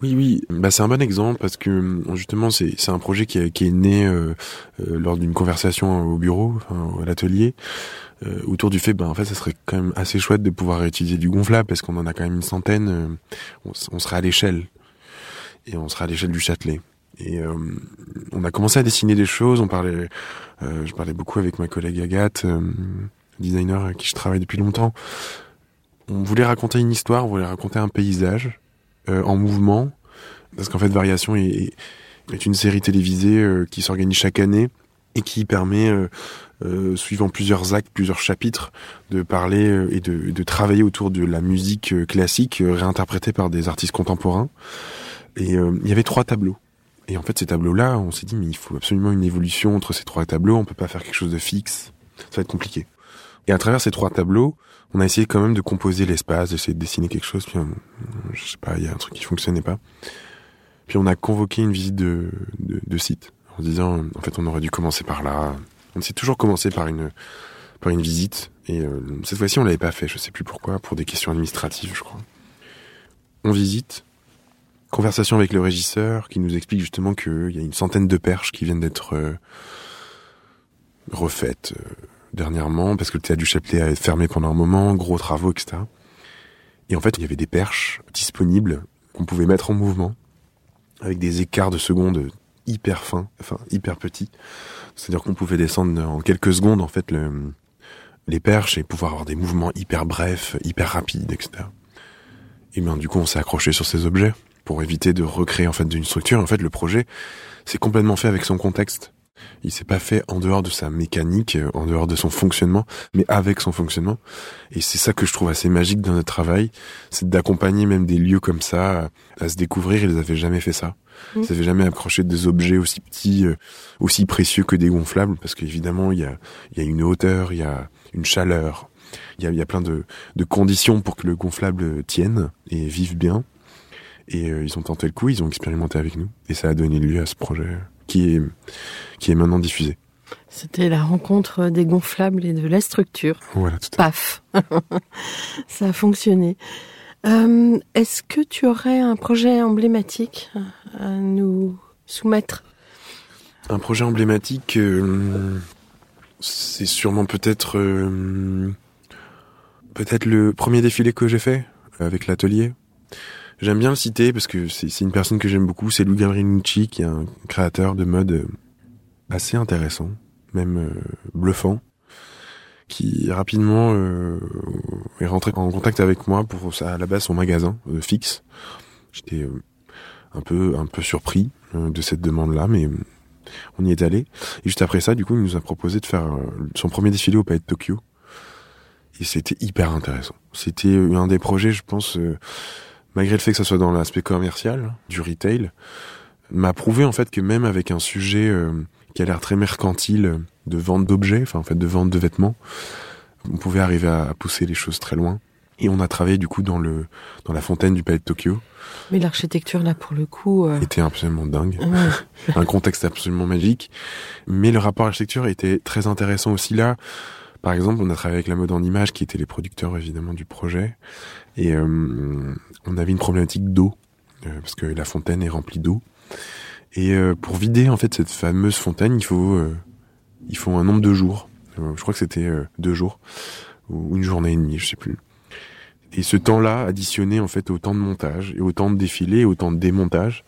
Oui, oui, bah, c'est un bon exemple parce que justement c'est c'est un projet qui, est- qui est né euh, euh, lors d'une conversation au bureau, enfin, à l'atelier, euh, autour du fait, ben en fait, ça serait quand même assez chouette de pouvoir réutiliser du gonflable parce qu'on en a quand même une centaine. on, on serait à l'échelle et on serait à l'échelle du Châtelet. Et euh, on a commencé à dessiner des choses. On parlait, euh, je parlais beaucoup avec ma collègue Agathe, euh, designer avec qui je travaille depuis longtemps. On voulait raconter une histoire, on voulait raconter un paysage euh, en mouvement, parce qu'en fait, Variation est, une série télévisée qui s'organise chaque année et qui permet, suivant plusieurs actes, plusieurs chapitres, de parler et de, travailler autour de la musique classique réinterprétée par des artistes contemporains. Et il y avait trois tableaux. Et en fait, ces tableaux-là, on s'est dit, mais il faut absolument une évolution entre ces trois tableaux. On peut pas faire quelque chose de fixe. Ça va être compliqué. Et à travers ces trois tableaux, on a essayé quand même de composer l'espace, d'essayer de dessiner quelque chose. Puis, on- je sais pas, il y a un truc qui fonctionnait pas. Puis on a convoqué une visite de, de, site en disant, euh, en fait, on aurait dû commencer par là. On s'est toujours commencé par une par une visite. Et euh, cette fois-ci, on l'avait pas fait. Je sais plus pourquoi, pour des questions administratives, je crois. On visite. Conversation avec le régisseur qui nous explique justement qu'il y a une centaine de perches qui viennent d'être euh, refaites euh, dernièrement parce que le théâtre du Châtelet a été fermé pendant un moment, gros travaux, etc. Et en fait, il y avait des perches disponibles qu'on pouvait mettre en mouvement avec des écarts de secondes hyper fins, enfin hyper petits. C'est-à-dire qu'on pouvait descendre en quelques secondes en fait le, les perches et pouvoir avoir des mouvements hyper brefs, hyper rapides, etc. Et bien du coup, on s'est accroché sur ces objets pour éviter de recréer en fait d'une structure. En fait, le projet, c'est complètement fait avec son contexte. Il s'est pas fait en dehors de sa mécanique, euh, en dehors de son fonctionnement, mais avec son fonctionnement. Et c'est ça que je trouve assez magique dans notre travail, c'est d'accompagner même des lieux comme ça à, se découvrir. Ils n'avaient jamais fait ça. Mm. Ils n'avaient jamais accroché des objets aussi petits, euh, aussi précieux que des gonflables, parce qu'évidemment, il y a, y a une hauteur, il y a une chaleur, il y a, y a plein de, de conditions pour que le gonflable tienne et vive bien. Et euh, ils ont tenté le coup, ils ont expérimenté avec nous, et ça a donné lieu à ce projet qui est, qui est maintenant diffusé. C'était la rencontre des gonflables et de la structure. Voilà, tout à fait. Paf Ça a fonctionné. Euh, Est-ce que tu aurais un projet emblématique à nous soumettre? Un projet emblématique, euh, c'est sûrement peut-être euh, peut-être le premier défilé que j'ai fait avec l'atelier. J'aime bien le citer parce que c'est une personne que j'aime beaucoup, c'est Lou Gavrinucci qui est un créateur de mode euh, assez intéressant, même euh, bluffant, qui rapidement euh, est rentré en contact avec moi pour à la base son magasin euh, fixe. J'étais euh, un peu un peu surpris euh, de cette demande-là, mais on y est allé. Et juste après ça, du coup, il nous a proposé de faire son premier défilé au Palais de Tokyo. Et c'était hyper intéressant. C'était un des projets, je pense, malgré le fait que ça soit dans l'aspect commercial, du retail, m'a prouvé en fait que même avec un sujet euh, qui a l'air très mercantile de vente d'objets, enfin en fait de vente de vêtements, on pouvait arriver à, à pousser les choses très loin. Et on a travaillé du coup dans le dans la fontaine du Palais de Tokyo. Mais l'architecture, là, pour le coup... euh, Était absolument dingue. ouais. un contexte absolument magique. Mais le rapport à l'architecture était très intéressant aussi là. Par exemple, on a travaillé avec la mode en image, qui étaient les producteurs évidemment du projet, et euh, on avait une problématique d'eau euh, parce que la fontaine est remplie d'eau. Et euh, pour vider en fait cette fameuse fontaine, il faut euh, il faut un nombre de jours. Euh, je crois que c'était euh, deux jours ou une journée et demie, je sais plus. Et ce temps-là, additionné en fait au temps de montage et au temps de défilé et au temps de démontage,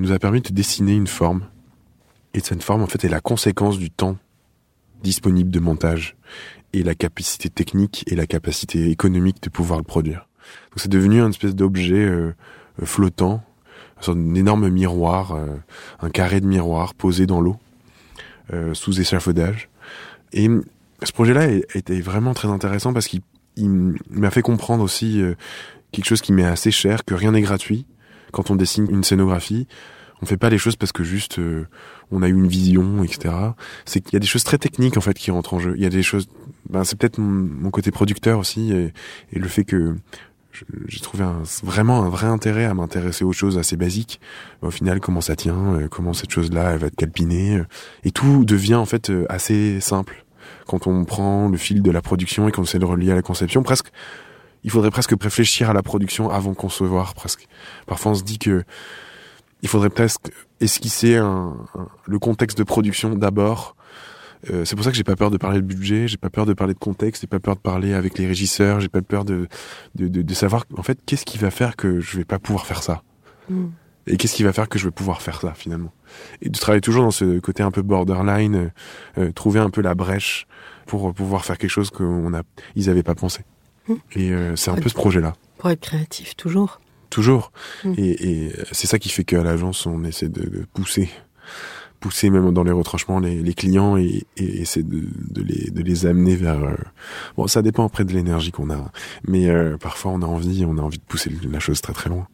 nous a permis de dessiner une forme. Et cette forme, en fait, est la conséquence du temps disponible de montage et la capacité technique et la capacité économique de pouvoir le produire. Donc c'est devenu un espèce d'objet euh, flottant, une sorte d'énorme miroir, euh, un carré de miroir posé dans l'eau, euh, sous échafaudage. Et ce projet-là était vraiment très intéressant parce qu'il il m'a fait comprendre aussi euh, quelque chose qui m'est assez cher, que rien n'est gratuit. Quand on dessine une scénographie, on fait pas les choses parce que juste euh, on a eu une vision, etc. C'est qu'il y a des choses très techniques en fait qui rentrent en jeu. Il y a des choses, ben c'est peut-être mon, côté producteur aussi et, le fait que j'ai trouvé vraiment un vrai intérêt à m'intéresser aux choses assez basiques. Au final, comment ça tient, euh, comment cette chose-là va être calpinée, euh, et tout devient en fait assez simple quand on prend le fil de la production et qu'on essaie de relier à la conception. Presque, il faudrait presque réfléchir à la production avant de concevoir. Presque. Parfois, on se dit que il faudrait presque esquisser un, le contexte de production d'abord. Euh, c'est pour ça que j'ai pas peur de parler de budget, j'ai pas peur de parler de contexte, j'ai pas peur de parler avec les régisseurs, j'ai pas peur de de, de, de, savoir en fait qu'est-ce qui va faire que je vais pas pouvoir faire ça. Mm. Et qu'est-ce qui va faire que je vais pouvoir faire ça finalement Et de travailler toujours dans ce côté un peu borderline, euh, euh trouver un peu la brèche pour pouvoir faire quelque chose qu'on a, ils avaient pas pensé. Mm. Et euh, c'est un peu ce projet-là. Pour être créatif toujours. Toujours. Mm. Et, et c'est ça qui fait qu'à l'agence, on essaie de, pousser, pousser même dans les retranchements les, les clients et, et essayer de, de, les, de les amener vers. Euh, bon, ça dépend après de l'énergie qu'on a, mais euh, parfois on a envie, on a envie de pousser la chose très très loin.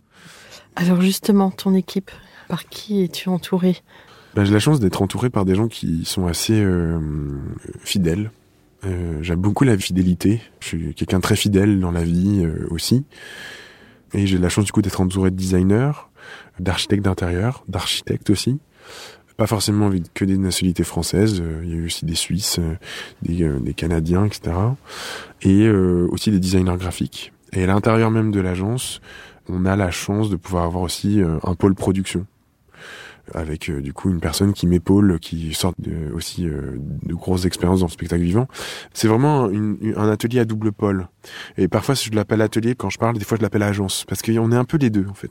Alors justement, ton équipe, par qui es-tu entouré? Ben, J'ai la chance d'être entouré par des gens qui sont assez euh, fidèles. J'aime beaucoup la fidélité. Je suis quelqu'un de très fidèle dans la vie aussi. Et j'ai la chance du coup d'être entouré de designers, d'architectes d'intérieur, d'architectes aussi. Pas forcément que des nationalités françaises, euh, il y a eu aussi des Suisses, euh, des, euh, des Canadiens, etc. Et aussi des designers graphiques. Et à l'intérieur même de l'agence, on a la chance de pouvoir avoir aussi un pôle production avec du coup une personne qui m'épaule, qui sort de, aussi de grosses expériences dans le spectacle vivant. C'est vraiment un atelier à double pôle. Et parfois, je l'appelle atelier, quand je parle, des fois je l'appelle agence, parce qu'on est un peu les deux en fait.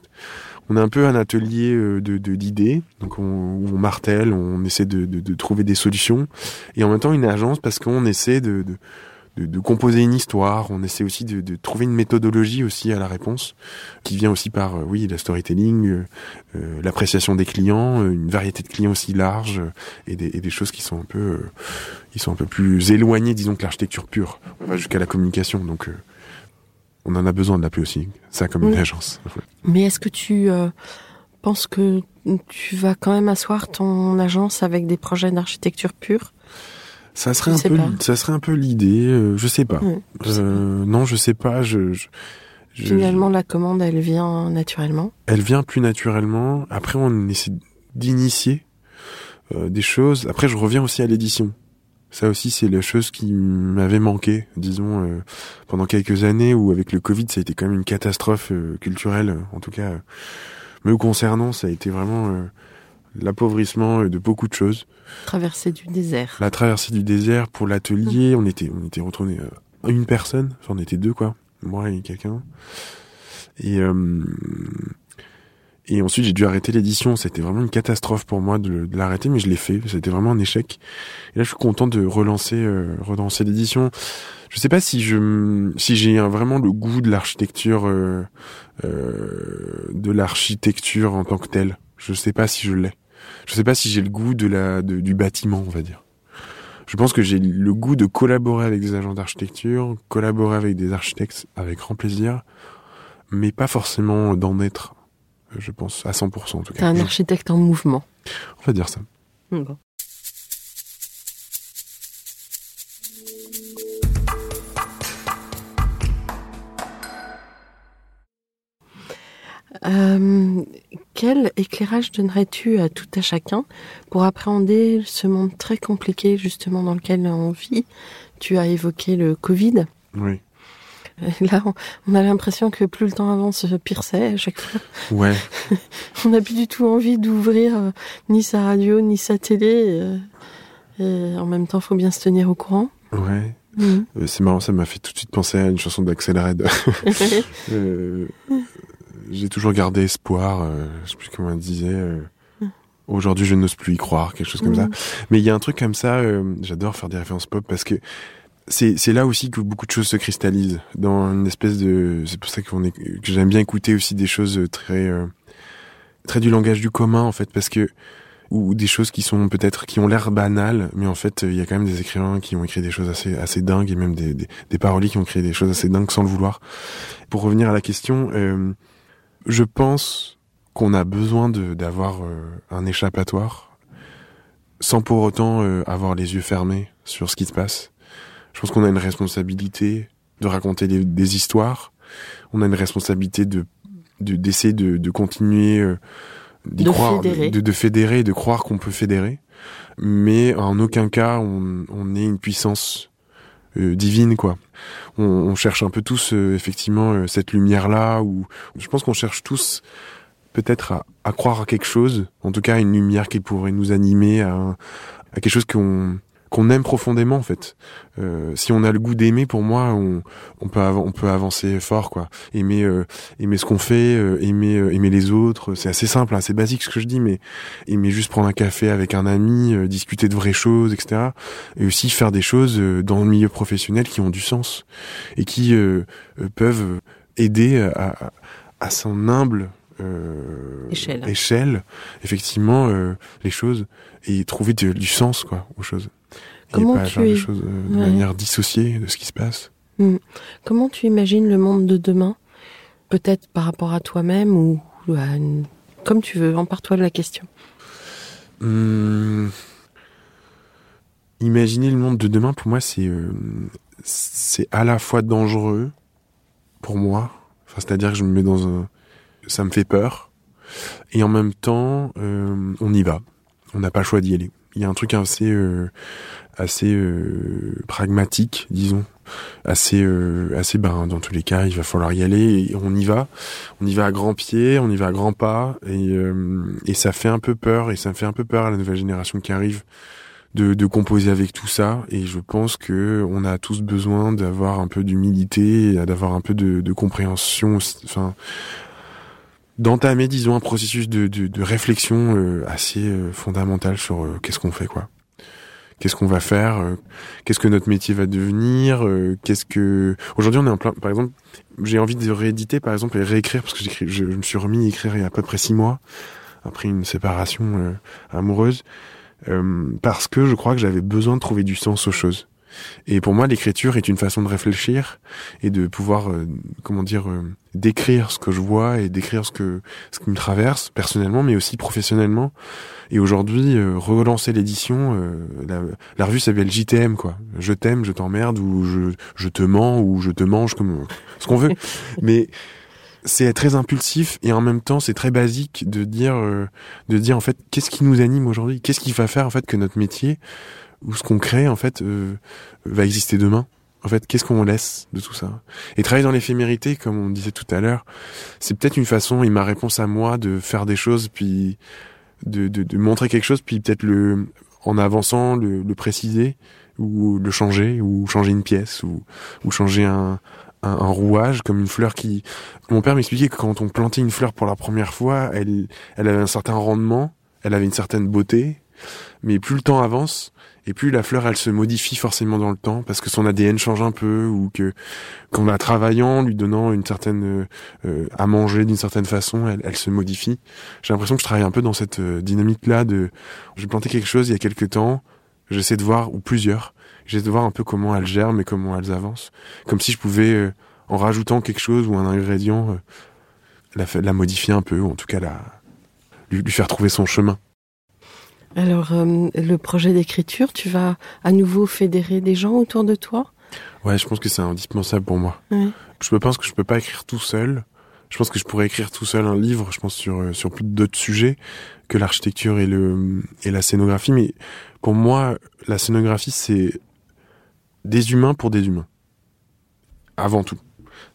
On est un peu un atelier euh, de d'idées, donc on, on, martèle, on essaie de, de, de, trouver des solutions, et en même temps une agence parce qu'on essaie de, de de, de, composer une histoire. On essaie aussi de, de, trouver une méthodologie aussi à la réponse, qui vient aussi par, euh, oui, la storytelling, euh, euh l'appréciation des clients, euh, une variété de clients aussi large, et des, et des choses qui sont un peu, ils sont un peu plus éloignées, disons, que l'architecture pure. On va jusqu'à la communication, donc on en a besoin de l'appeler aussi, ça comme une agence. Mais est-ce que tu penses que tu vas quand même asseoir ton agence avec des projets d'architecture pure? Ça serait un peu, ça serait un peu l'idée. Euh, je sais pas. Euh, non, je sais pas. Je, je Finalement, la commande, elle vient naturellement. Elle vient plus naturellement. Après, on essaie d'initier euh, des choses. Après, je reviens aussi à l'édition. Ça aussi, c'est la chose qui m'avait manqué, disons, euh, pendant quelques années où avec le Covid, ça a été quand même une catastrophe culturelle. En tout cas, me concernant, ça a été vraiment l'appauvrissement de beaucoup de choses. Traversée du désert. La traversée du désert pour l'atelier, on était on était retourné à une personne, enfin on était deux quoi, moi et quelqu'un. Et euh, et ensuite j'ai dû arrêter l'édition. C'était vraiment une catastrophe pour moi de, l'arrêter, mais je l'ai fait. C'était vraiment un échec. Et là je suis content de relancer euh, relancer l'édition. Je sais pas si je si j'ai vraiment le goût de l'architecture euh, euh, de l'architecture en tant que telle. Je sais pas si je l'ai. Je sais pas si j'ai le goût de la du bâtiment, on va dire. Je pense que j'ai le goût de collaborer avec des agents d'architecture, collaborer avec des architectes avec grand plaisir, mais pas forcément d'en être, je pense, à 100% en tout cas. un architecte en mouvement. On va dire ça. Bon. Euh, quel éclairage donnerais-tu à tout à chacun pour appréhender ce monde très compliqué justement dans lequel on vit? Tu as évoqué le Covid. Oui. Euh, là, on a l'impression que plus le temps avance, pire c'est à chaque fois. Ouais. on n'a plus du tout envie d'ouvrir euh, ni sa radio, ni sa télé. et en même temps, il faut bien se tenir au courant. Ouais. Mhm. C'est marrant, ça m'a fait tout de suite penser à une chanson d'Axel Red. j'ai toujours gardé espoir. Euh, je sais plus comment elle disait. Euh, Aujourd'hui, je n'ose plus y croire, quelque chose comme ça. Mais il y a un truc comme ça. Euh, J'adore faire des références pop parce que c'est c'est là aussi que beaucoup de choses se cristallisent dans une espèce de. C'est pour ça qu'on est que j'aime bien écouter aussi des choses très euh, très du langage du commun en fait parce que ou des choses qui sont peut-être qui ont l'air banales, mais en fait il y a quand même des écrivains qui ont écrit des choses assez assez dingues et même des des, des paroliers qui ont créé des choses assez dingues sans le vouloir. Pour revenir à la question, euh, je pense qu'on a besoin d'avoir euh, un échappatoire sans pour autant euh, avoir les yeux fermés sur ce qui se passe. Je pense qu'on a une responsabilité de raconter des, des histoires. On a une responsabilité de d'essayer de, de, continuer euh, d'y De croire, fédérer. de, de fédérer, de croire qu'on peut fédérer, mais en aucun cas on, on est une puissance euh, divine quoi. On, on cherche un peu tous euh, effectivement euh, cette lumière là, ou je pense qu'on cherche tous peut-être à, à croire à quelque chose, en tout cas une lumière qui pourrait nous animer, à, à quelque chose qu'on qu'on aime profondément en fait. Euh, si on a le goût d'aimer, pour moi, on, on peut on peut avancer fort quoi. Aimer euh, aimer ce qu'on fait, euh, aimer euh, aimer les autres, c'est assez simple, hein, c'est basique ce que je dis, mais aimer juste prendre un café avec un ami, euh, discuter de vraies choses, etc. Et aussi faire des choses euh, dans le milieu professionnel qui ont du sens et qui peuvent aider à, à, à humble Échelle. échelle, effectivement, euh, les choses et trouver de- du sens quoi aux choses. Comment et pas tu faire les es- choses euh, de Ouais. manière dissociée de ce qui se passe. Comment tu imagines le monde de demain Peut-être par rapport à toi-même ou à une- comme tu veux, empare-toi de la question. Hum, imaginer le monde de demain, pour moi, c'est euh, c'est à la fois dangereux pour moi. Enfin, c'est-à-dire que je me mets dans un, ça me fait peur, et en même temps, euh, on y va. On n'a pas le choix d'y aller. Il y a un truc assez euh, assez euh, pragmatique, disons, assez euh, assez ben dans tous les cas, il va falloir y aller. Et on y va. On y va à grands pieds, on y va à grands pas. Et euh, et ça fait un peu peur. Et ça me fait un peu peur à la nouvelle génération qui arrive de, de composer avec tout ça. Et je pense que on a tous besoin d'avoir un peu d'humilité d'avoir un peu de, de compréhension enfin d'entamer disons un processus de, de, de réflexion euh, assez euh, fondamental sur euh, qu'est-ce qu'on fait quoi. Qu'est-ce qu'on va faire euh, qu'est-ce que notre métier va devenir euh, qu'est-ce que aujourd'hui on est en plein par exemple j'ai envie de rééditer par exemple et réécrire parce que j'écris je, je me suis remis à écrire il y a à peu près six mois après une séparation euh, amoureuse parce que je crois que j'avais besoin de trouver du sens aux choses et pour moi l'écriture est une façon de réfléchir et de pouvoir euh, comment dire euh, décrire ce que je vois et décrire ce que ce qui me traverse personnellement mais aussi professionnellement. Et aujourd'hui euh, relancer l'édition euh, la, la revue s'appelle JTM quoi. Je t'aime je t'emmerde ou je je te mens ou je te mange comme ce qu'on veut. Mais c'est très impulsif et en même temps c'est très basique de dire euh, de dire en fait qu'est-ce qui nous anime aujourd'hui? Qu'est-ce qui va faire en fait que notre métier ou ce qu'on crée en fait euh, va exister demain. En fait qu'est-ce qu'on laisse de tout ça? Et travailler dans l'éphémérité comme on disait tout à l'heure c'est peut-être une façon et ma réponse à moi de faire des choses puis de, de, de montrer quelque chose puis peut-être le en avançant le, le préciser ou le changer ou changer une pièce ou, ou changer un, un, un rouage comme une fleur qui mon père m'expliquait que quand on plantait une fleur pour la première fois elle elle avait un certain rendement elle avait une certaine beauté mais plus le temps avance et plus la fleur elle se modifie forcément dans le temps parce que son ADN change un peu ou que qu'en la travaillant lui donnant une certaine euh, euh, à manger d'une certaine façon elle, elle se modifie. J'ai l'impression que je travaille un peu dans cette euh, dynamique là de j'ai planté quelque chose il y a quelques temps j'essaie de voir ou plusieurs j'essaie de voir un peu comment elles germent et comment elles avancent. Comme si je pouvais euh, en rajoutant quelque chose ou un ingrédient euh, la, la modifier un peu ou en tout cas la lui, lui faire trouver son chemin Alors, euh, le projet d'écriture, tu vas à nouveau fédérer des gens autour de toi? Ouais, je pense que c'est indispensable pour moi. Ouais. Je pense que je peux pas écrire tout seul. Je pense que je pourrais écrire tout seul un livre, je pense sur euh, sur plus d'autres sujets que l'architecture et le et la scénographie mais pour moi la scénographie c'est des humains pour des humains. Avant tout.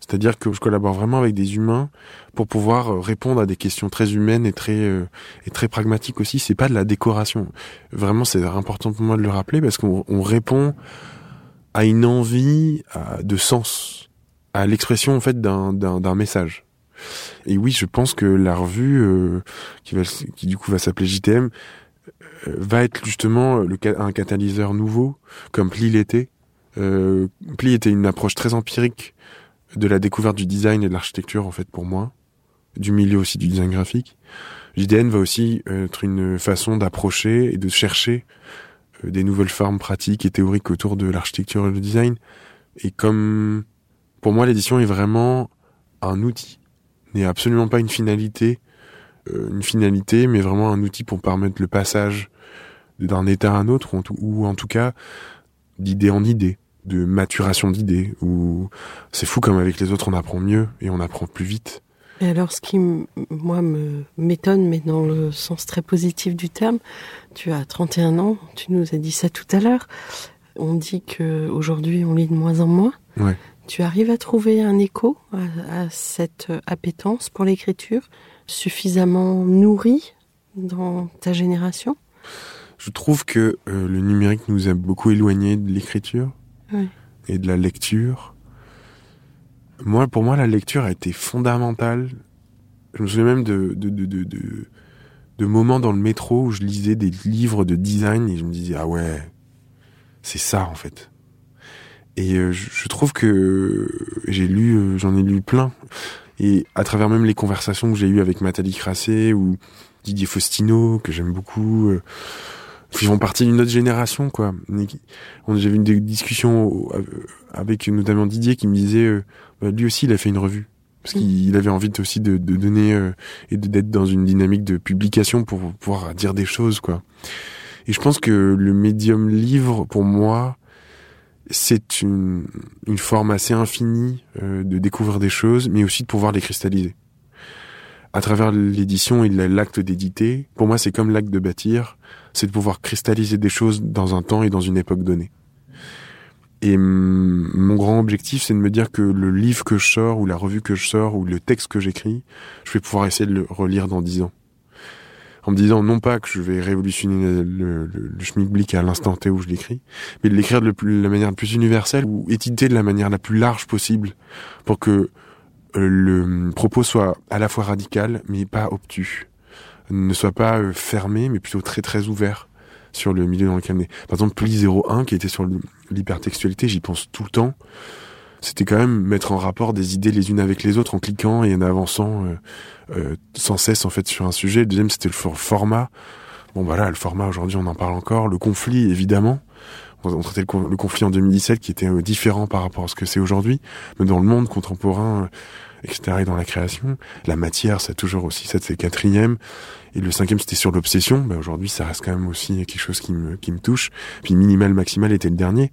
C'est-à-dire que je collabore vraiment avec des humains pour pouvoir euh, répondre à des questions très humaines et très euh, et très pragmatiques aussi, c'est pas de la décoration. Vraiment c'est important pour moi de le rappeler parce qu'on on répond à une envie de sens, à l'expression en fait d'un d'un d'un message. Et oui, je pense que la revue euh, qui va qui du coup va s'appeler JTM euh, va être justement le un catalyseur nouveau comme Pli l'était. Euh, Pli était une approche très empirique de la découverte du design et de l'architecture en fait pour moi, du milieu aussi du design graphique. JDN va aussi être une façon d'approcher et de chercher euh, des nouvelles formes pratiques et théoriques autour de l'architecture et le design. Et comme pour moi l'édition est vraiment un outil, n'est absolument pas une finalité, euh, une finalité, mais vraiment un outil pour permettre le passage d'un état à un autre, ou en tout cas d'idée en idée, de maturation d'idées. Ou c'est fou comme avec les autres on apprend mieux et on apprend plus vite. Et alors, ce qui, moi, me m'étonne, mais dans le sens très positif du terme, tu as 31 ans, tu nous as dit ça tout à l'heure. On dit que aujourd'hui on lit de moins en moins. Ouais. Tu arrives à trouver un écho à, à cette appétence pour l'écriture, suffisamment nourrie dans ta génération? Je trouve que euh, le numérique nous a beaucoup éloignés de l'écriture Et de la lecture. Moi, pour moi, la lecture a été fondamentale. Je me souviens même de, de, de, de, de, moments dans le métro où je lisais des livres de design et je me disais, ah ouais, c'est ça en fait. Et euh, je, je trouve que j'ai lu, euh, j'en ai lu plein. Et à travers même les conversations que j'ai eues avec Nathalie Crassé ou Didier Faustino, que j'aime beaucoup, euh, qui font partie d'une autre génération, quoi. J'avais une euh, avec notamment Didier qui me disait, euh, bah, lui aussi il a fait une revue. Parce qu'il avait envie aussi de, de donner euh, et de- d'être dans une dynamique de publication pour pouvoir dire des choses, quoi. Et je pense que le médium livre, pour moi, c'est une, une forme assez infinie euh, de découvrir des choses, mais aussi de pouvoir les cristalliser. À travers l'édition et l'acte d'éditer, pour moi, c'est comme l'acte de bâtir, c'est de pouvoir cristalliser des choses dans un temps et dans une époque donnée. Et mon grand objectif, c'est de me dire que le livre que je sors, ou la revue que je sors, ou le texte que j'écris, je vais pouvoir essayer de le relire dans dix ans. En me disant non pas que je vais révolutionner le, le, schmilblick à l'instant T où je l'écris, mais de l'écrire de plus- la manière la plus universelle ou éditer de la manière la plus large possible pour que euh, le propos soit à la fois radical mais pas obtus, ne soit pas euh, fermé mais plutôt très très ouvert sur le milieu dans lequel on est. Par exemple, Pli 01 qui était sur l'hypertextualité, j'y pense tout le temps. C'était quand même mettre en rapport des idées les unes avec les autres en cliquant et en avançant euh, euh, sans cesse en fait sur un sujet. Le deuxième c'était le for- format. Bon voilà, le format aujourd'hui on en parle encore. Le conflit évidemment. On, traitait le, con- le conflit en 2017 qui était euh, différent par rapport à ce que c'est aujourd'hui. Mais dans le monde contemporain, etc. et dans la création, la matière c'est toujours aussi ça c'est le quatrième. Et le cinquième c'était sur l'obsession. Ben, aujourd'hui ça reste quand même aussi quelque chose qui me, qui me touche. Puis minimal maximal était le dernier.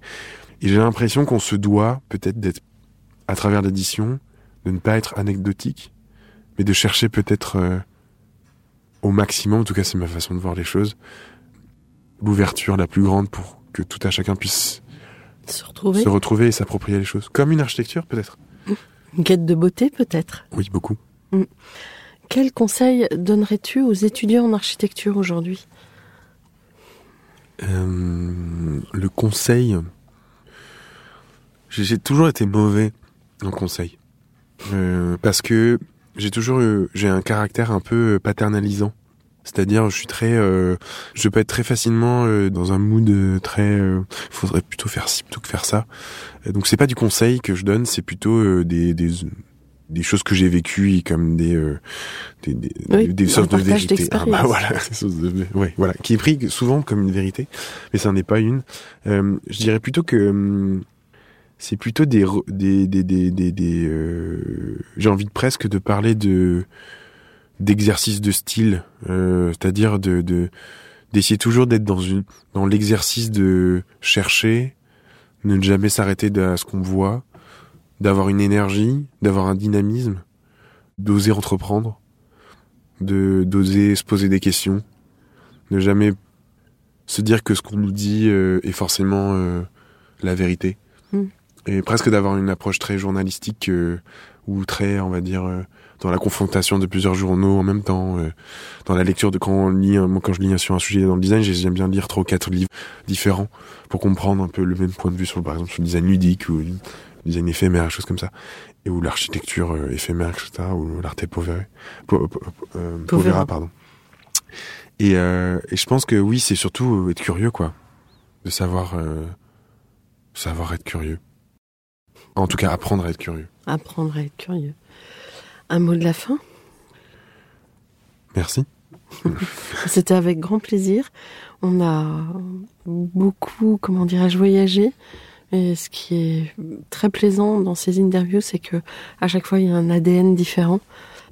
Et j'ai l'impression qu'on se doit peut-être d'être à travers l'édition, de ne pas être anecdotique, mais de chercher peut-être euh, au maximum, en tout cas c'est ma façon de voir les choses, l'ouverture la plus grande pour que tout à chacun puisse Se retrouver se retrouver et s'approprier les choses. Comme une architecture peut-être Une quête de beauté peut-être? Oui, beaucoup. Quel conseil donnerais-tu aux étudiants en architecture aujourd'hui? Euh, le conseil, j'ai j'ai toujours été mauvais en conseil. Euh, parce que j'ai toujours eu, j'ai un caractère un peu paternalisant. C'est-à-dire, je suis très, euh, je peux être très facilement euh, dans un mood euh, très, euh, faudrait plutôt faire ci plutôt que faire ça. Donc c'est pas du conseil que je donne, c'est plutôt euh, des, des des choses que j'ai vécues comme des euh, des des, Oui, des un sortes de vérités. Ah bah voilà, de- ouais, voilà, qui est pris souvent comme une vérité, mais ça n'est pas une. Euh, je dirais plutôt que hum, c'est plutôt des des des des des, des, euh, j'ai envie de presque de parler de d'exercice de style, euh, c'est-à-dire de de d'essayer toujours d'être dans une dans l'exercice de chercher, ne jamais s'arrêter à ce qu'on voit, d'avoir une énergie, d'avoir un dynamisme, d'oser entreprendre, de d'oser se poser des questions, ne jamais se dire que ce qu'on nous dit euh, est forcément euh, la vérité. Mm. Et presque d'avoir une approche très journalistique euh, ou très, on va dire, euh, dans la confrontation de plusieurs journaux en même temps, euh, dans la lecture de quand on lit, un- moi quand je lis sur un sujet dans le design, j'ai- j'aime bien lire trois ou quatre livres différents pour comprendre un peu le même point de vue sur, par exemple, sur le design ludique ou le design éphémère, choses comme ça, et ou l'architecture euh, éphémère, etc., ou l'arte povera, po- po- euh, Povera. pardon. Et, euh, et je pense que oui, c'est surtout être curieux, quoi, de savoir, savoir être curieux. En tout cas, apprendre à être curieux. Apprendre à être curieux. Un mot de la fin? Merci. C'était avec grand plaisir. On a beaucoup, comment dirais-je, voyagé. Et ce qui est très plaisant dans ces interviews, c'est que à chaque fois il y a un ADN différent.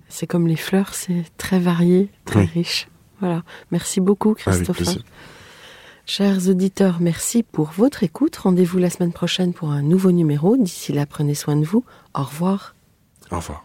C'est comme les fleurs, c'est très varié, très Oui. riche. Voilà. Merci beaucoup, Christophe. Chers auditeurs, merci pour votre écoute. Rendez-vous la semaine prochaine pour un nouveau numéro. D'ici là, prenez soin de vous. Au revoir. Au revoir.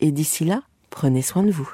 Et d'ici là, prenez soin de vous.